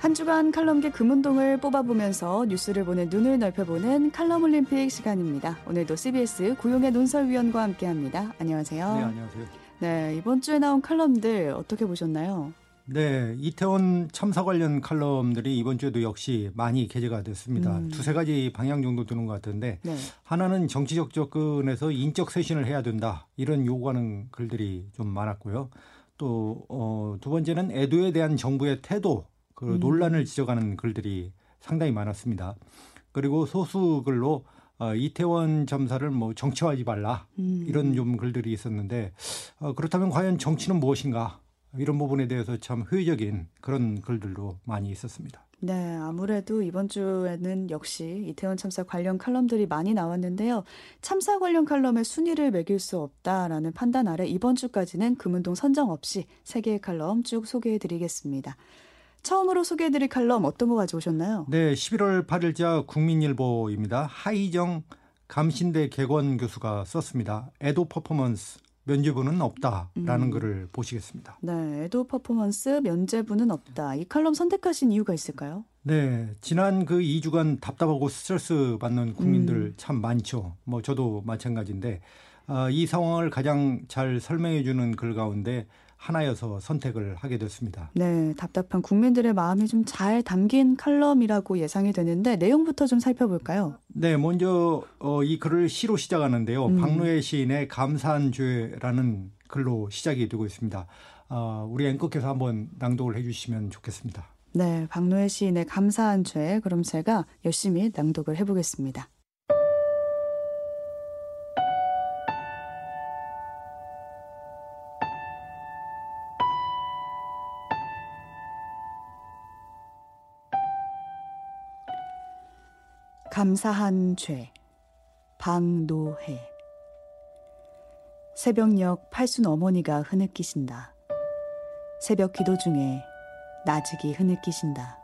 한 주간 칼럼계 금운동을 뽑아보면서 뉴스를 보는 눈을 넓혀보는 칼럼 올림픽 시간입니다. 오늘도 CBS 구용의 논설위원과 함께합니다. 안녕하세요. 네, 안녕하세요. 네, 이번 주에 나온 칼럼들 어떻게 보셨나요? 네, 이태원 참사 관련 칼럼들이 이번 주에도 역시 많이 게재가 됐습니다. 음. 두세 가지 방향 정도 두는 것 같은데 네. 하나는 정치적 접근에서 인적 쇄신을 해야 된다 이런 요구하는 글들이 좀 많았고요. 또 어, 두 번째는 애도에 대한 정부의 태도 그 음. 논란을 지적하는 글들이 상당히 많았습니다. 그리고 소수 글로 어, 이태원 참사를 뭐 정치화하지 말라 음. 이런 좀 글들이 있었는데 어, 그렇다면 과연 정치는 무엇인가 이런 부분에 대해서 참 회의적인 그런 글들도 많이 있었습니다. 네, 아무래도 이번 주에는 역시 이태원 참사 관련 칼럼들이 많이 나왔는데요. 참사 관련 칼럼의 순위를 매길 수 없다라는 판단 아래 이번 주까지는 금운동 선정 없이 세 개의 칼럼 쭉 소개해 드리겠습니다. 처음으로 소개해 드릴 칼럼 어떤 거 가져오셨나요? 네, 11월 8일자 국민일보입니다. 하이정 감신대 개건 교수가 썼습니다. 에도 퍼포먼스 면죄부는 없다라는 음. 글을 보시겠습니다. 네, 에도 퍼포먼스 면제부는 없다. 이 칼럼 선택하신 이유가 있을까요? 네, 지난 그 2주간 답답하고 스트레스 받는 국민들 음. 참 많죠. 뭐 저도 마찬가지인데 아, 이 상황을 가장 잘 설명해 주는 글 가운데 하나여서 선택을 하게 됐습니다. 네, 답답한 국민들의 마음이 좀 잘 담긴 칼럼이라고 예상이 되는데 내용부터 좀 살펴볼까요? 네, 먼저 어, 이 글을 시로 시작하는데요. 음. 박노해 시인의 감사한 죄라는 글로 시작이 되고 있습니다. 아, 우리 앵커께서 한번 낭독을 해주시면 좋겠습니다. 네, 박노해 시인의 감사한 죄. 그럼 제가 열심히 낭독을 해보겠습니다. 감사한 죄. 박노해. 새벽녘 팔순 어머니가 흐느끼신다. 새벽 기도 중에 나직이 흐느끼신다.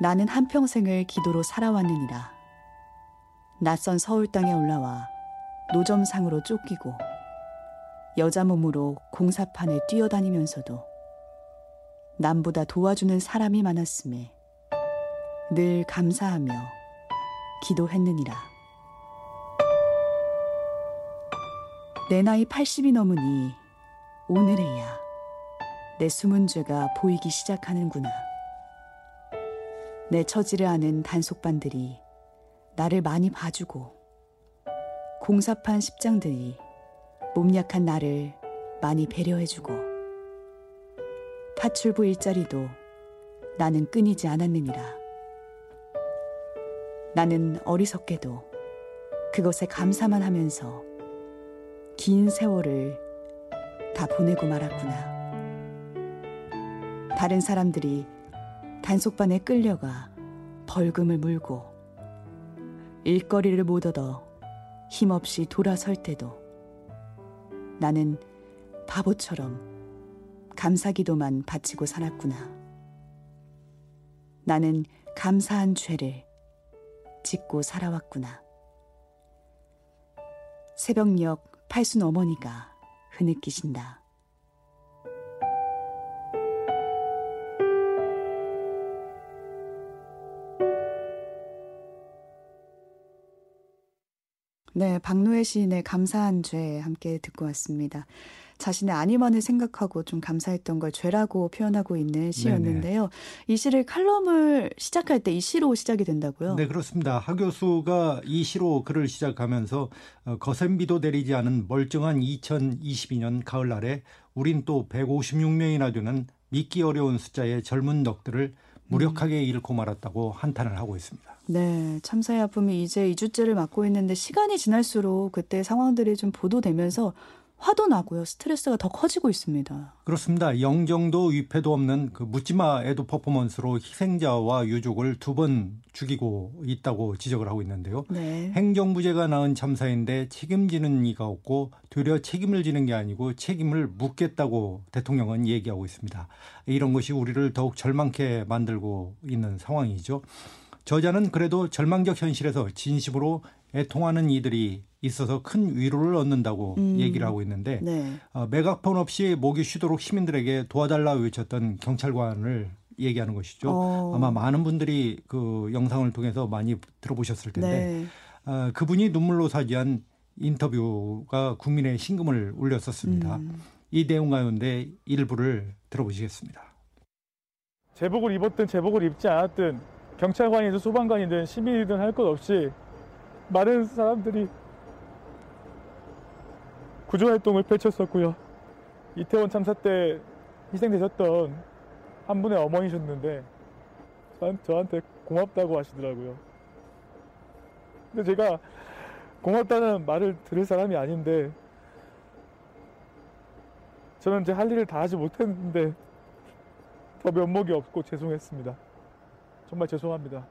나는 한평생을 기도로 살아왔느니라. 낯선 서울 땅에 올라와 노점상으로 쫓기고 여자 몸으로 공사판을 뛰어다니면서도 남보다 도와주는 사람이 많았음에 늘 감사하며 기도했느니라. 내 나이 80이 넘으니 오늘에야 내 숨은 죄가 보이기 시작하는구나. 내 처지를 아는 단속반들이 나를 많이 봐주고 공사판 십장들이 몸 약한 나를 많이 배려해주고 파출부 일자리도 나는 끊이지 않았느니라. 나는 어리석게도 그것에 감사만 하면서 긴 세월을 다 보내고 말았구나. 다른 사람들이 단속반에 끌려가 벌금을 물고 일거리를 못 얻어 힘없이 돌아설 때도 나는 바보처럼 감사기도만 바치고 살았구나. 나는 감사한 죄를 짓고 살아왔구나. 새벽녘 팔순 어머니가 흐느끼신다. 네, 박노해 시인의 감사한 죄 함께 듣고 왔습니다. 자신의 아니만을 생각하고 좀 감사했던 걸 죄라고 표현하고 있는 시였는데요. 이 시를 칼럼을 시작할 때 이 시로 시작이 된다고요? 네, 그렇습니다. 하 교수가 이 시로 글을 시작하면서 어, 거센 비도 내리지 않은 멀쩡한 2022년 가을날에 우린 또 156명이나 되는 믿기 어려운 숫자의 젊은 넋들을 무력하게 잃고 말았다고 한탄을 하고 있습니다. 네, 참사의 아픔이 이제 2주째를 맞고 있는데 시간이 지날수록 그때 상황들이 좀 보도되면서 화도 나고요. 스트레스가 더 커지고 있습니다. 그렇습니다. 영정도 위패도 없는 그 묻지마 에도 퍼포먼스로 희생자와 유족을 두 번 죽이고 있다고 지적을 하고 있는데요. 네. 행정부제가 낳은 참사인데 책임지는 이가 없고 되려 책임을 지는 게 아니고 책임을 묻겠다고 대통령은 얘기하고 있습니다. 이런 것이 우리를 더욱 절망케 만들고 있는 상황이죠. 저자는 그래도 절망적 현실에서 진심으로 애통하는 이들이 있어서 큰 위로를 얻는다고 음. 얘기를 하고 있는데 네. 어, 메가폰 없이 목이 쉬도록 시민들에게 도와달라 외쳤던 경찰관을 얘기하는 것이죠. 어. 아마 많은 분들이 그 영상을 통해서 많이 들어보셨을 텐데 네. 어, 그분이 눈물로 사지한 인터뷰가 국민의 신금을 울렸었습니다. 음. 이 내용 가운데 일부를 들어보시겠습니다. 제복을 입었든 제복을 입지 않았든 경찰관이든 소방관이든 시민이든 할 것 없이 많은 사람들이 구조활동을 펼쳤었고요. 이태원 참사 때 희생되셨던 한 분의 어머니셨는데 저한- 저한테 고맙다고 하시더라고요. 근데 제가 고맙다는 말을 들을 사람이 아닌데 저는 제 할 일을 다 하지 못했는데 더 면목이 없고 죄송했습니다. 정말 죄송합니다.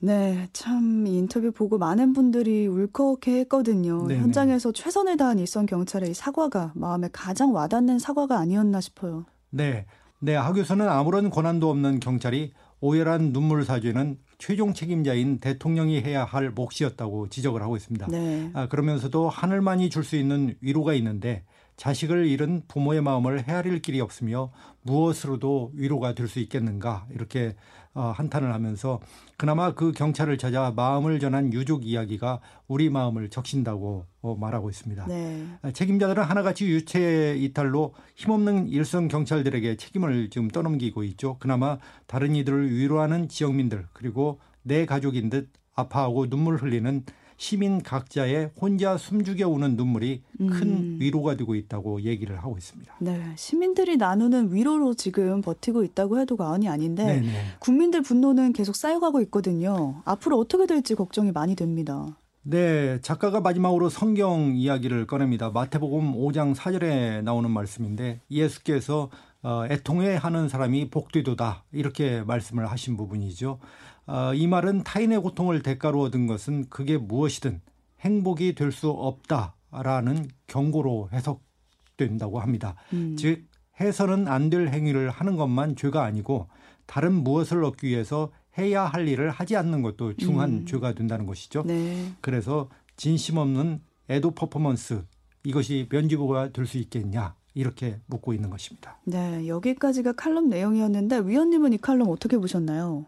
네, 참이 인터뷰 보고 많은 분들이 울컥해 했거든요. 네네. 현장에서 최선을 다한 일선 경찰의 이 사과가 마음에 가장 와닿는 사과가 아니었나 싶어요. 네. 네, 하교수는 아무런 권한도 없는 경찰이 오열한 눈물 사죄는 최종 책임자인 대통령이 해야 할 몫이었다고 지적을 하고 있습니다. 네. 아, 그러면서도 하늘만이 줄 수 있는 위로가 있는데 자식을 잃은 부모의 마음을 헤아릴 길이 없으며 무엇으로도 위로가 될 수 있겠는가 이렇게 어, 한탄을 하면서 그나마 그 경찰을 찾아 마음을 전한 유족 이야기가 우리 마음을 적신다고 어, 말하고 있습니다. 네. 아, 책임자들은 하나같이 유체 이탈로 힘없는 일선 경찰들에게 책임을 지금 떠넘기고 있죠. 그나마 다른 이들을 위로하는 지역민들 그리고 내 가족인 듯 아파하고 눈물 흘리는 시민 각자의 혼자 숨죽여 우는 눈물이 큰 음. 위로가 되고 있다고 얘기를 하고 있습니다. 네. 시민들이 나누는 위로로 지금 버티고 있다고 해도 과언이 아닌데 네, 네. 국민들 분노는 계속 쌓여가고 있거든요. 앞으로 어떻게 될지 걱정이 많이 됩니다. 네, 작가가 마지막으로 성경 이야기를 꺼냅니다. 마태복음 5장 4절에 나오는 말씀인데 예수께서 어, 애통해 하는 사람이 복되도다 이렇게 말씀을 하신 부분이죠. 어, 이 말은 타인의 고통을 대가로 얻은 것은 그게 무엇이든 행복이 될 수 없다라는 경고로 해석된다고 합니다. 음. 즉 해서는 안 될 행위를 하는 것만 죄가 아니고 다른 무엇을 얻기 위해서 해야 할 일을 하지 않는 것도 중한 음. 죄가 된다는 것이죠. 네. 그래서 진심 없는 애도 퍼포먼스 이것이 면죄부가 될 수 있겠냐 이렇게 묻고 있는 것입니다. 네. 여기까지가 칼럼 내용이었는데 위원님은 이 칼럼 어떻게 보셨나요?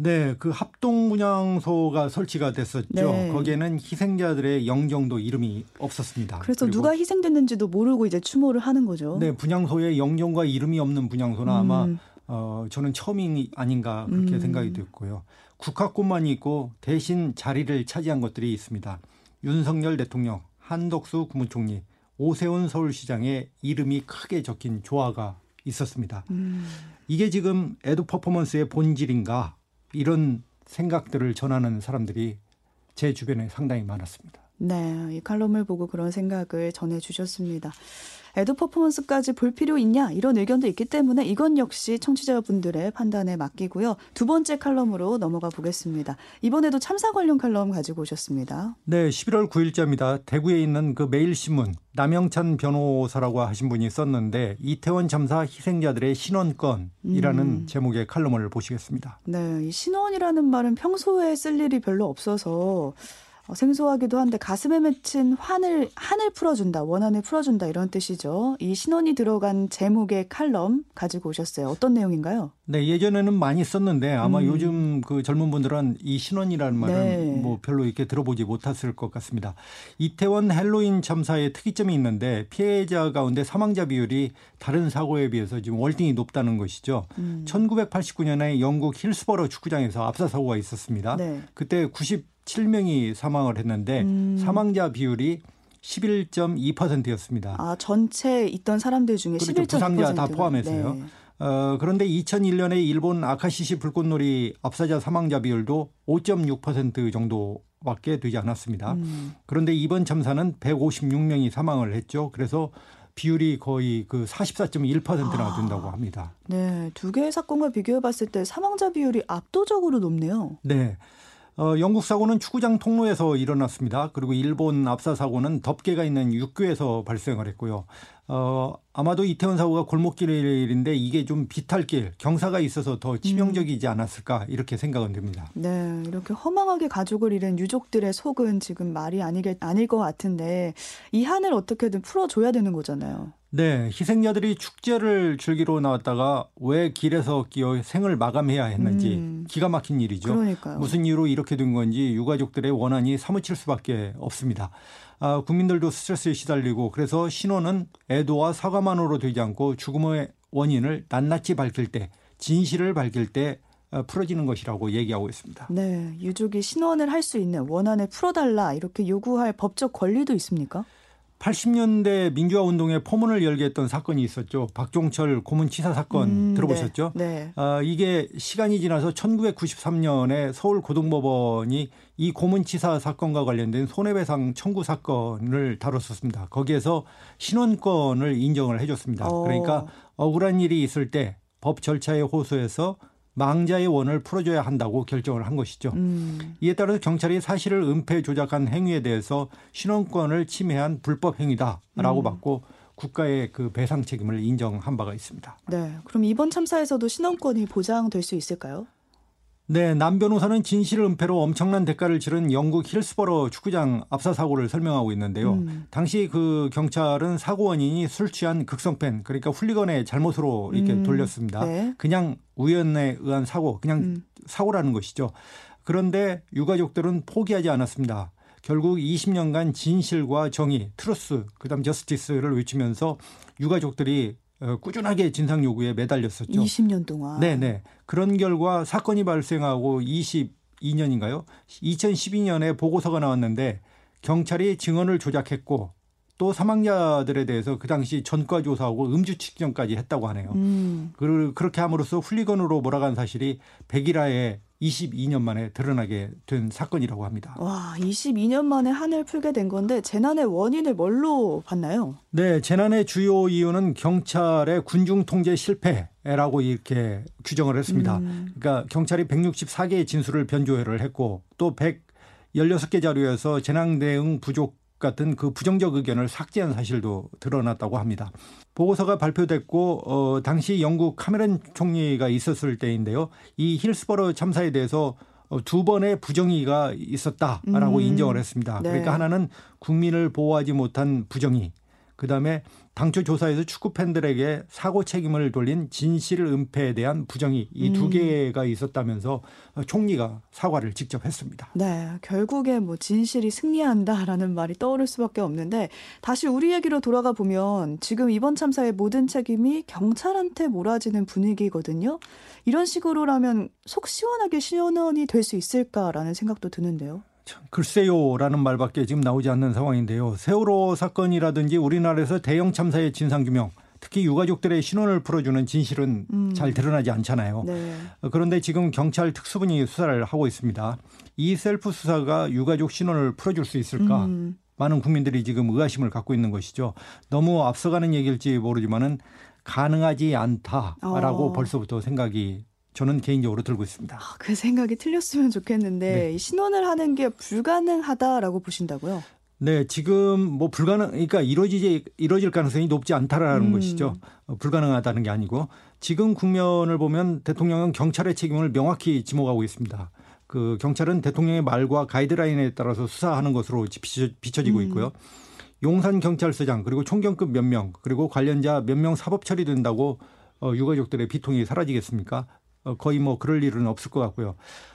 네, 그 합동 문양소가 설치가 됐었죠. 네. 거기에는 희생자들의 영정도 이름이 없었습니다. 그래서 누가 희생됐는지도 모르고 이제 추모를 하는 거죠. 네, 분양소에 영정과 이름이 없는 분양소는 아마 음. 어, 저는 처음이 아닌가 그렇게 음. 생각이 됐고요. 국화꽃만이 있고 대신 자리를 차지한 것들이 있습니다. 윤석열 대통령, 한덕수 국무총리, 오세훈 서울시장의 이름이 크게 적힌 조화가 있었습니다. 음. 이게 지금 애도 퍼포먼스의 본질인가 이런 생각들을 전하는 사람들이 제 주변에 상당히 많았습니다. 네, 이 칼럼을 보고 그런 생각을 전해주셨습니다. 애도 퍼포먼스까지 볼 필요 있냐 이런 의견도 있기 때문에 이건 역시 청취자분들의 판단에 맡기고요. 두 번째 칼럼으로 넘어가 보겠습니다. 이번에도 참사 관련 칼럼 가지고 오셨습니다. 네, 11월 9일자입니다. 대구에 있는 그 매일신문 남영찬 변호사라고 하신 분이 썼는데 이태원 참사 희생자들의 신원건이라는 음. 제목의 칼럼을 보시겠습니다. 네, 이 신원이라는 말은 평소에 쓸 일이 별로 없어서 어, 생소하기도 한데 가슴에 맺힌 환을 한을 풀어준다, 원한을 풀어준다 이런 뜻이죠. 이 신원이 들어간 제목의 칼럼 가지고 오셨어요. 어떤 내용인가요? 네, 예전에는 많이 썼는데 아마 음. 요즘 그 젊은 분들은 이 신원이라는 말은 네. 뭐 별로 이렇게 들어보지 못했을 것 같습니다. 이태원 헬로윈 참사의 특이점이 있는데 피해자 가운데 사망자 비율이 다른 사고에 비해서 지금 월등히 높다는 것이죠. 음. 1989년에 영국 힐스버러 축구장에서 압사 사고가 있었습니다. 네. 그때 97명이 사망을 했는데 음. 사망자 비율이 11.2%였습니다. 아 전체 있던 사람들 중에 그렇죠. 11.2%가 부상자 다 포함해서요. 네. 어, 그런데 2001년에 일본 아카시시 불꽃놀이 압사자 사망자 비율도 5.6% 정도밖에 되지 않았습니다. 음. 그런데 이번 참사는 156명이 사망을 했죠. 그래서 비율이 거의 그 44.1%나 아. 된다고 합니다. 네, 두 개의 사건과 비교해 봤을 때 사망자 비율이 압도적으로 높네요. 네. 어, 영국 사고는 축구장 통로에서 일어났습니다. 그리고 일본 압사 사고는 덮개가 있는 육교에서 발생을 했고요. 어, 아마도 이태원 사고가 골목길인데 이게 좀 비탈길, 경사가 있어서 더 치명적이지 않았을까 이렇게 생각은 됩니다. 네, 이렇게 허망하게 가족을 잃은 유족들의 속은 지금 말이 아니게 아닐 것 같은데 이 한을 어떻게든 풀어줘야 되는 거잖아요. 네, 희생자들이 축제를 즐기러 나왔다가 왜 길에서 끼어 생을 마감해야 했는지 음. 기가 막힌 일이죠. 그러니까요. 무슨 이유로 이렇게 된 건지 유가족들의 원한이 사무칠 수밖에 없습니다. 아, 국민들도 스트레스에 시달리고 그래서 신원은 애도와 사과만으로 되지 않고 죽음의 원인을 낱낱이 밝힐 때 진실을 밝힐 때 어, 풀어지는 것이라고 얘기하고 있습니다. 네, 유족이 신원을 할 수 있는 원한을 풀어달라 이렇게 요구할 법적 권리도 있습니까? 80년대 민주화 운동에 포문을 열게 했던 사건이 있었죠. 박종철 고문치사 사건 음, 들어보셨죠? 네. 네. 아, 이게 시간이 지나서 1993년에 서울 고등법원이 이 고문치사 사건과 관련된 손해배상 청구 사건을 다뤘었습니다. 거기에서 신원권을 인정을 해줬습니다. 어. 그러니까 억울한 일이 있을 때 법 절차에 호소해서 망자의 원을 풀어줘야 한다고 결정을 한 것이죠. 음, 이에 따라서 경찰이 사실을 은폐 조작한 행위에 대해서 신원권을 침해한 불법 행위다라고 음. 받고 국가의 그 배상 책임을 인정한 바가 있습니다. 네. 그럼 이번 참사에서도 신원권이 보장될 수 있을까요? 네, 남 변호사는 진실 은폐로 엄청난 대가를 치른 영국 힐스버러 축구장 압사 사고를 설명하고 있는데요. 음. 당시 그 경찰은 사고 원인이 술 취한 극성팬, 그러니까 훌리건의 잘못으로 이렇게 음, 돌렸습니다. 네. 그냥 우연에 의한 사고, 그냥 음. 사고라는 것이죠. 그런데 유가족들은 포기하지 않았습니다. 결국 20년간 진실과 정의, truth, 그다음 justice를 외치면서 유가족들이 어, 꾸준하게 진상 요구에 매달렸었죠. 20년 동안. 네네. 그런 결과 사건이 발생하고 22년인가요? 2012년에 보고서가 나왔는데 경찰이 증언을 조작했고 또 사망자들에 대해서 그 당시 전과 조사하고 음주 측정까지 했다고 하네요. 음, 그- 그렇게 함으로써 훌리건으로 몰아간 사실이 백일하에 22년 만에 드러나게 된 사건이라고 합니다. 와, 22년 만에 한을 풀게 된 건데 재난의 원인을 뭘로 봤나요? 네, 재난의 주요 이유는 경찰의 군중 통제 실패라고 이렇게 규정을 했습니다. 음. 그러니까 경찰이 164개의 진술을 변조를 했고 또 116개 자료에서 재난 대응 부족 같은 그 부정적 의견을 삭제한 사실도 드러났다고 합니다. 보고서가 발표됐고 어 당시 영국 카메론 총리가 있었을 때인데요. 이 힐스버러 참사에 대해서 어, 두 번의 부정의가 있었다라고 음. 인정을 했습니다. 네. 그러니까 하나는 국민을 보호하지 못한 부정의, 그 다음에 당초 조사에서 축구 팬들에게 사고 책임을 돌린 진실 은폐에 대한 부정의 이두 음. 개가 있었다면서 총리가 사과를 직접 했습니다. 네, 결국에 뭐 진실이 승리한다라는 말이 떠오를 수밖에 없는데 다시 우리 얘기로 돌아가 보면 지금 이번 참사의 모든 책임이 경찰한테 몰아지는 분위기거든요. 이런 식으로라면 속 시원하게 신원이 될 수 있을까라는 생각도 드는데요. 참, 글쎄요라는 말밖에 지금 나오지 않는 상황인데요. 세월호 사건이라든지 우리나라에서 대형 참사의 진상 규명, 특히 유가족들의 신원을 풀어주는 진실은 음. 잘 드러나지 않잖아요. 네. 어, 그런데 지금 경찰 특수분이 수사를 하고 있습니다. 이 셀프 수사가 유가족 신원을 풀어줄 수 있을까? 음, 많은 국민들이 지금 의아심을 갖고 있는 것이죠. 너무 앞서가는 얘기일지 모르지만은 가능하지 않다라고 어. 벌써부터 생각이 저는 개인적으로 들고 있습니다. 아, 그 생각이 틀렸으면 좋겠는데 네. 이 신원을 하는 게 불가능하다라고 보신다고요? 네, 지금 뭐 불가능, 그러니까 이루어지지 이루어질 가능성이 높지 않다라는 음. 것이죠. 어, 불가능하다는 게 아니고 지금 국면을 보면 대통령은 경찰의 책임을 명확히 지목하고 있습니다. 그 경찰은 대통령의 말과 가이드라인에 따라서 수사하는 것으로 비춰, 비춰지고 음. 있고요. 용산 경찰서장 그리고 총경급 몇 명 그리고 관련자 몇 명 사법 처리된다고 어, 유가족들의 비통이 사라지겠습니까? 어, 거의 뭐 그럴 일은 없을 것 같고요.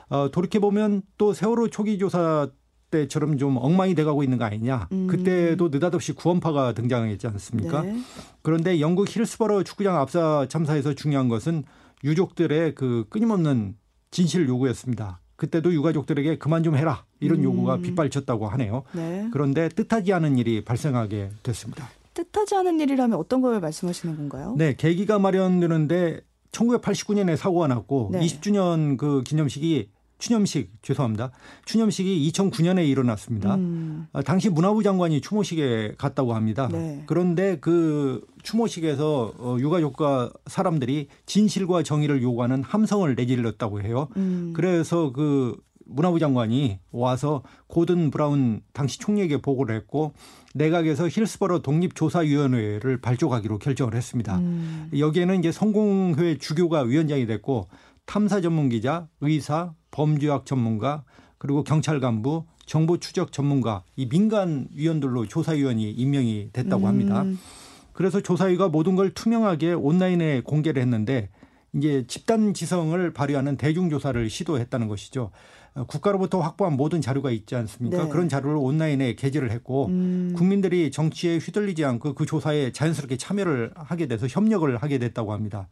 어, 돌이켜 보면 또 세월호 초기 조사 때처럼 좀 엉망이 돼가고 있는 거 아니냐. 음. 그때도 느닷없이 구원파가 등장했지 않습니까? 네. 그런데 영국 힐스버러 축구장 압사 참사에서 중요한 것은 유족들의 그 끊임없는 진실 요구였습니다. 그때도 유가족들에게 그만 좀 해라 이런 음. 요구가 빗발쳤다고 하네요. 네. 그런데 뜻하지 않은 일이 발생하게 됐습니다. 뜻하지 않은 일이라면 어떤 걸 말씀하시는 건가요? 네, 계기가 마련되는데 1989년에 사고가 났고 네. 20주년 그 기념식이 추념식 죄송합니다. 추념식이 2009년에 일어났습니다. 음, 아, 당시 문화부 장관이 추모식에 갔다고 합니다. 네. 그런데 그 추모식에서 어, 유가족과 사람들이 진실과 정의를 요구하는 함성을 내질렀다고 해요. 음. 그래서 그 문화부 장관이 와서 고든 브라운 당시 총리에게 보고를 했고 내각에서 힐스버러 독립조사위원회를 발족하기로 결정을 했습니다. 음. 여기에는 이제 성공회 주교가 위원장이 됐고 탐사 전문 기자, 의사, 범죄학 전문가, 그리고 경찰 간부, 정보 추적 전문가 이 민간 위원들로 조사위원이 임명이 됐다고 합니다. 음. 그래서 조사위가 모든 걸 투명하게 온라인에 공개를 했는데 이제 집단 지성을 발휘하는 대중조사를 시도했다는 것이죠. 어, 국가로부터 확보한 모든 자료가 있지 않습니까? 네. 그런 자료를 온라인에 게재를 했고 음. 국민들이 정치에 휘둘리지 않고 그 조사에 자연스럽게 참여를 하게 돼서 협력을 하게 됐다고 합니다.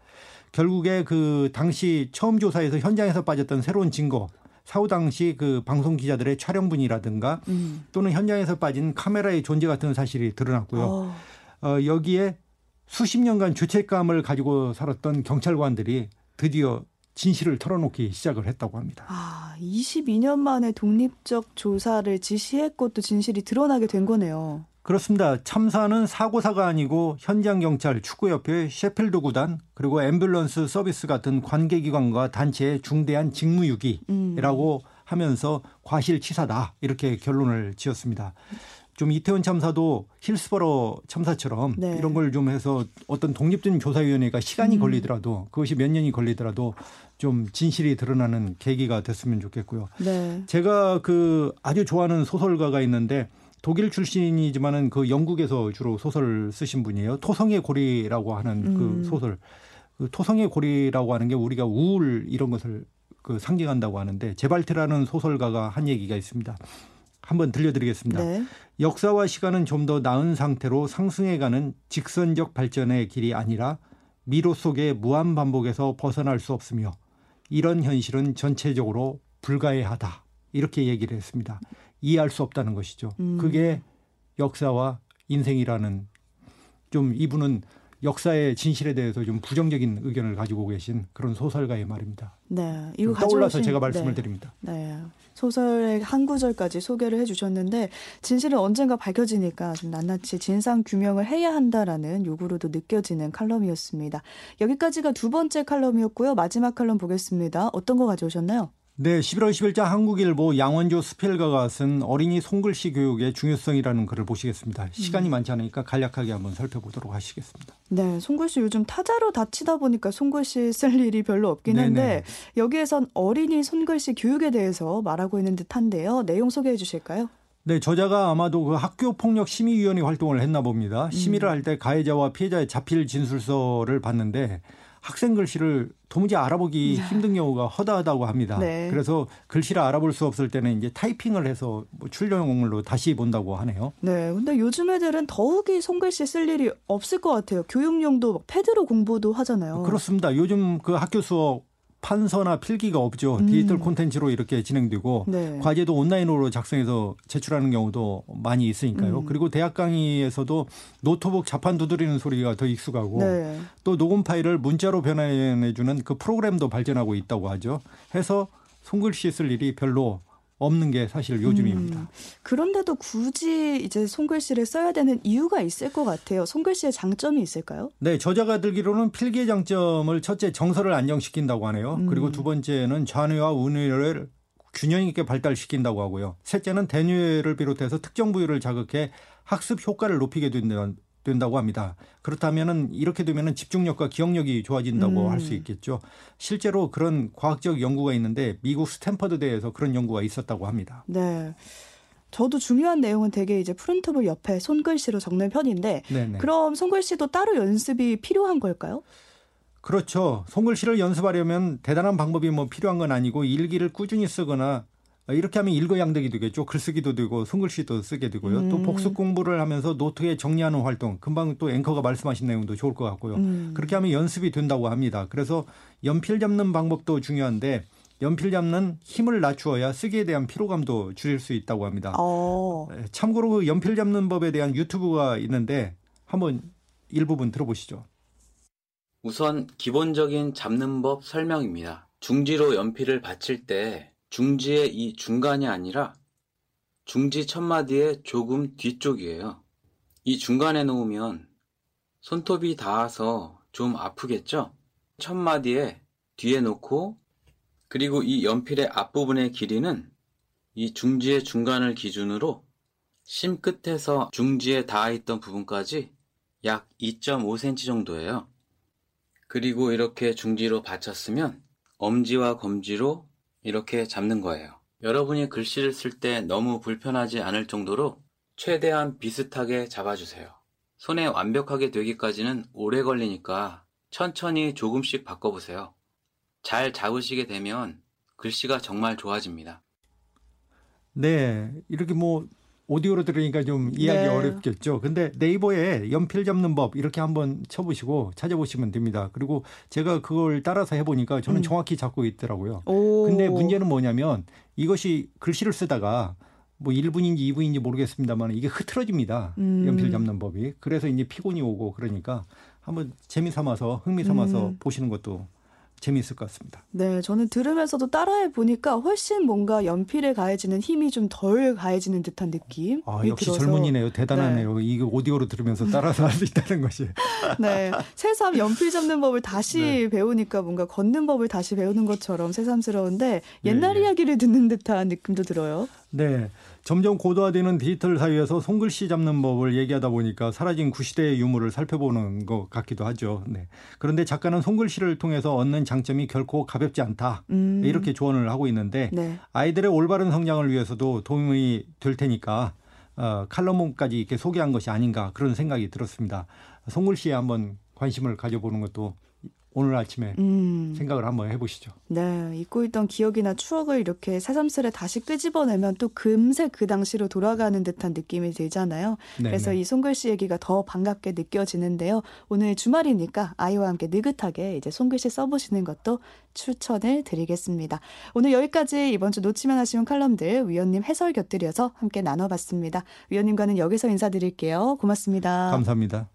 결국에 그 당시 처음 조사에서 현장에서 빠졌던 새로운 증거 사후 당시 그 방송 기자들의 촬영분이라든가 음. 또는 현장에서 빠진 카메라의 존재 같은 사실이 드러났고요. 어. 어, 여기에 수십 년간 죄책감을 가지고 살았던 경찰관들이 드디어 진실을 털어놓기 시작을 했다고 합니다. 아, 22년 만에 독립적 조사를 지시했고 또 진실이 드러나게 된 거네요. 그렇습니다. 참사는 사고사가 아니고 현장 경찰, 축구협회, 셰필드 구단 그리고 앰뷸런스 서비스 같은 관계기관과 단체의 중대한 직무유기라고 음. 하면서 과실치사다 이렇게 결론을 지었습니다. 좀 이태원 참사도 힐스버러 참사처럼 네. 이런 걸 좀 해서 어떤 독립된 조사위원회가 시간이 음. 걸리더라도 그것이 몇 년이 걸리더라도 좀 진실이 드러나는 계기가 됐으면 좋겠고요. 네. 제가 그 아주 좋아하는 소설가가 있는데 독일 출신이지만은 그 영국에서 주로 소설을 쓰신 분이에요. 토성의 고리라고 하는 그 음. 그 소설. 그 토성의 고리라고 하는 게 우리가 우울 이런 것을 그 상징한다고 하는데 제발테라는 소설가가 한 얘기가 있습니다. 한번 들려드리겠습니다. 네. 역사와 시간은 좀 더 나은 상태로 상승해가는 직선적 발전의 길이 아니라 미로 속의 무한 반복에서 벗어날 수 없으며 이런 현실은 전체적으로 불가해하다. 이렇게 얘기를 했습니다. 이해할 수 없다는 것이죠. 음. 그게 역사와 인생이라는 좀 이분은 역사의 진실에 대해서 좀 부정적인 의견을 가지고 계신 그런 소설가의 말입니다. 네, 이거 떠올라서 가져오신, 제가 말씀을 네. 드립니다. 네, 소설의 한 구절까지 소개를 해주셨는데 진실은 언젠가 밝혀지니까 좀 낱낱이 진상 규명을 해야 한다라는 요구로도 느껴지는 칼럼이었습니다. 여기까지가 두 번째 칼럼이었고요. 마지막 칼럼 보겠습니다. 어떤 거 가져오셨나요? 네, 11월 10일자 한국일보 양원조 스펠가가 쓴 어린이 손글씨 교육의 중요성이라는 글을 보시겠습니다. 시간이 음. 많지 않으니까 간략하게 한번 살펴보도록 하시겠습니다. 네, 손글씨 요즘 타자로 다치다 보니까 손글씨 쓸 일이 별로 없긴 네네. 한데 여기에선 어린이 손글씨 교육에 대해서 말하고 있는 듯한데요. 내용 소개해 주실까요? 네, 저자가 아마도 그 학교 폭력 심의위원회 활동을 했나 봅니다. 심의를 음. 할때 가해자와 피해자의 자필 진술서를 봤는데 학생 글씨를 도무지 알아보기 네. 힘든 경우가 허다하다고 합니다. 네. 그래서 글씨를 알아볼 수 없을 때는 이제 타이핑을 해서 뭐 출력용으로 다시 본다고 하네요. 네. 근데 요즘 애들은 더욱이 손글씨 쓸 일이 없을 것 같아요. 교육용도 패드로 공부도 하잖아요. 그렇습니다. 요즘 그 학교 수업 판서나 필기가 없죠. 음. 디지털 콘텐츠로 이렇게 진행되고 네. 과제도 온라인으로 작성해서 제출하는 경우도 많이 있으니까요. 음. 그리고 대학 강의에서도 노트북 자판 두드리는 소리가 더 익숙하고 네. 또 녹음 파일을 문자로 변환해 주는 그 프로그램도 발전하고 있다고 하죠. 해서 손글씨 쓸 일이 별로 없는 게 사실 요즘입니다. 음, 그런데도 굳이 이제 손글씨를 써야 되는 이유가 있을 것 같아요. 손글씨의 장점이 있을까요? 네, 저자가 들기로는 필기의 장점을 첫째 정서를 안정시킨다고 하네요. 음. 그리고 두 번째는 좌뇌와 우뇌를 균형 있게 발달시킨다고 하고요. 셋째는 대뇌를 비롯해서 특정 부위를 자극해 학습 효과를 높이게 된다는 된다고 합니다. 그렇다면은 이렇게 되면은 집중력과 기억력이 좋아진다고 음. 할수 있겠죠. 실제로 그런 과학적 연구가 있는데 미국 스탠퍼드 대에서 그런 연구가 있었다고 합니다. 네. 저도 중요한 내용은 되게 이제 프린트볼 옆에 손글씨로 적는 편인데 네네. 그럼 손글씨도 따로 연습이 필요한 걸까요? 그렇죠. 손글씨를 연습하려면 대단한 방법이 뭐 필요한 건 아니고 일기를 꾸준히 쓰거나 아, 이렇게 하면 일거양득이 되겠죠. 글쓰기도 되고 손글씨도 쓰게 되고요. 음. 또 복습 공부를 하면서 노트에 정리하는 활동, 금방 또 앵커가 말씀하신 내용도 좋을 것 같고요. 음. 그렇게 하면 연습이 된다고 합니다. 그래서 연필 잡는 방법도 중요한데 연필 잡는 힘을 낮추어야 쓰기에 대한 피로감도 줄일 수 있다고 합니다. 어. 참고로 그 연필 잡는 법에 대한 유튜브가 있는데 한번 일부분 들어보시죠. 우선 기본적인 잡는 법 설명입니다. 중지로 연필을 받칠 때 중지의 이 중간이 아니라 중지 첫 마디의 조금 뒤쪽이에요. 이 중간에 놓으면 손톱이 닿아서 좀 아프겠죠? 첫 마디에 뒤에 놓고 그리고 이 연필의 앞부분의 길이는 이 중지의 중간을 기준으로 심 끝에서 중지에 닿아 있던 부분까지 약 2.5cm 정도예요. 그리고 이렇게 중지로 받쳤으면 엄지와 검지로 이렇게 잡는 거예요. 여러분이 글씨를 쓸 때 너무 불편하지 않을 정도로 최대한 비슷하게 잡아주세요. 손에 완벽하게 되기까지는 오래 걸리니까 천천히 조금씩 바꿔보세요. 잘 잡으시게 되면 글씨가 정말 좋아집니다. 네, 이렇게 뭐 오디오로 들으니까 좀 이해하기 네. 어렵겠죠. 근데 네이버에 연필 잡는 법 이렇게 한번 쳐보시고 찾아보시면 됩니다. 그리고 제가 그걸 따라서 해보니까 저는 음. 정확히 잡고 있더라고요. 오. 근데 문제는 뭐냐면 이것이 글씨를 쓰다가 뭐 1분인지 2분인지 모르겠습니다만 이게 흐트러집니다. 음. 연필 잡는 법이. 그래서 이제 피곤이 오고 그러니까 한번 재미 삼아서 흥미 삼아서 음. 보시는 것도 재미있을 것 같습니다. 네, 저는 들으면서도 따라해 보니까 훨씬 뭔가 연필에 가해지는 힘이 좀 덜 가해지는 듯한 느낌이 아, 역시 들어서 젊은이네요. 대단하네요. 이게 오디오로 들으면서 따라서 할 수 있다는 것이. 네, 새삼 연필 잡는 법을 다시 네. 배우니까 뭔가 걷는 법을 다시 배우는 것처럼 새삼스러운데 옛날 예, 예. 이야기를 듣는 듯한 느낌도 들어요. 네. 점점 고도화되는 디지털 사회에서 손글씨 잡는 법을 얘기하다 보니까 사라진 구시대의 유물을 살펴보는 것 같기도 하죠. 네. 그런데 작가는 손글씨를 통해서 얻는 장점이 결코 가볍지 않다. 음. 이렇게 조언을 하고 있는데 네. 아이들의 올바른 성장을 위해서도 도움이 될 테니까 어, 칼럼까지 이렇게 소개한 것이 아닌가 그런 생각이 들었습니다. 손글씨에 한번 관심을 가져보는 것도 오늘 아침에 음. 생각을 한번 해보시죠. 네, 잊고 있던 기억이나 추억을 이렇게 새삼스레 다시 끄집어내면 또 금세 그 당시로 돌아가는 듯한 느낌이 들잖아요. 네, 그래서 네. 이 손글씨 얘기가 더 반갑게 느껴지는데요. 오늘 주말이니까 아이와 함께 느긋하게 이제 손글씨 써보시는 것도 추천을 드리겠습니다. 오늘 여기까지 이번 주 놓치면 아쉬운 칼럼들 위원님 해설 곁들여서 함께 나눠봤습니다. 위원님과는 여기서 인사드릴게요. 고맙습니다. 감사합니다.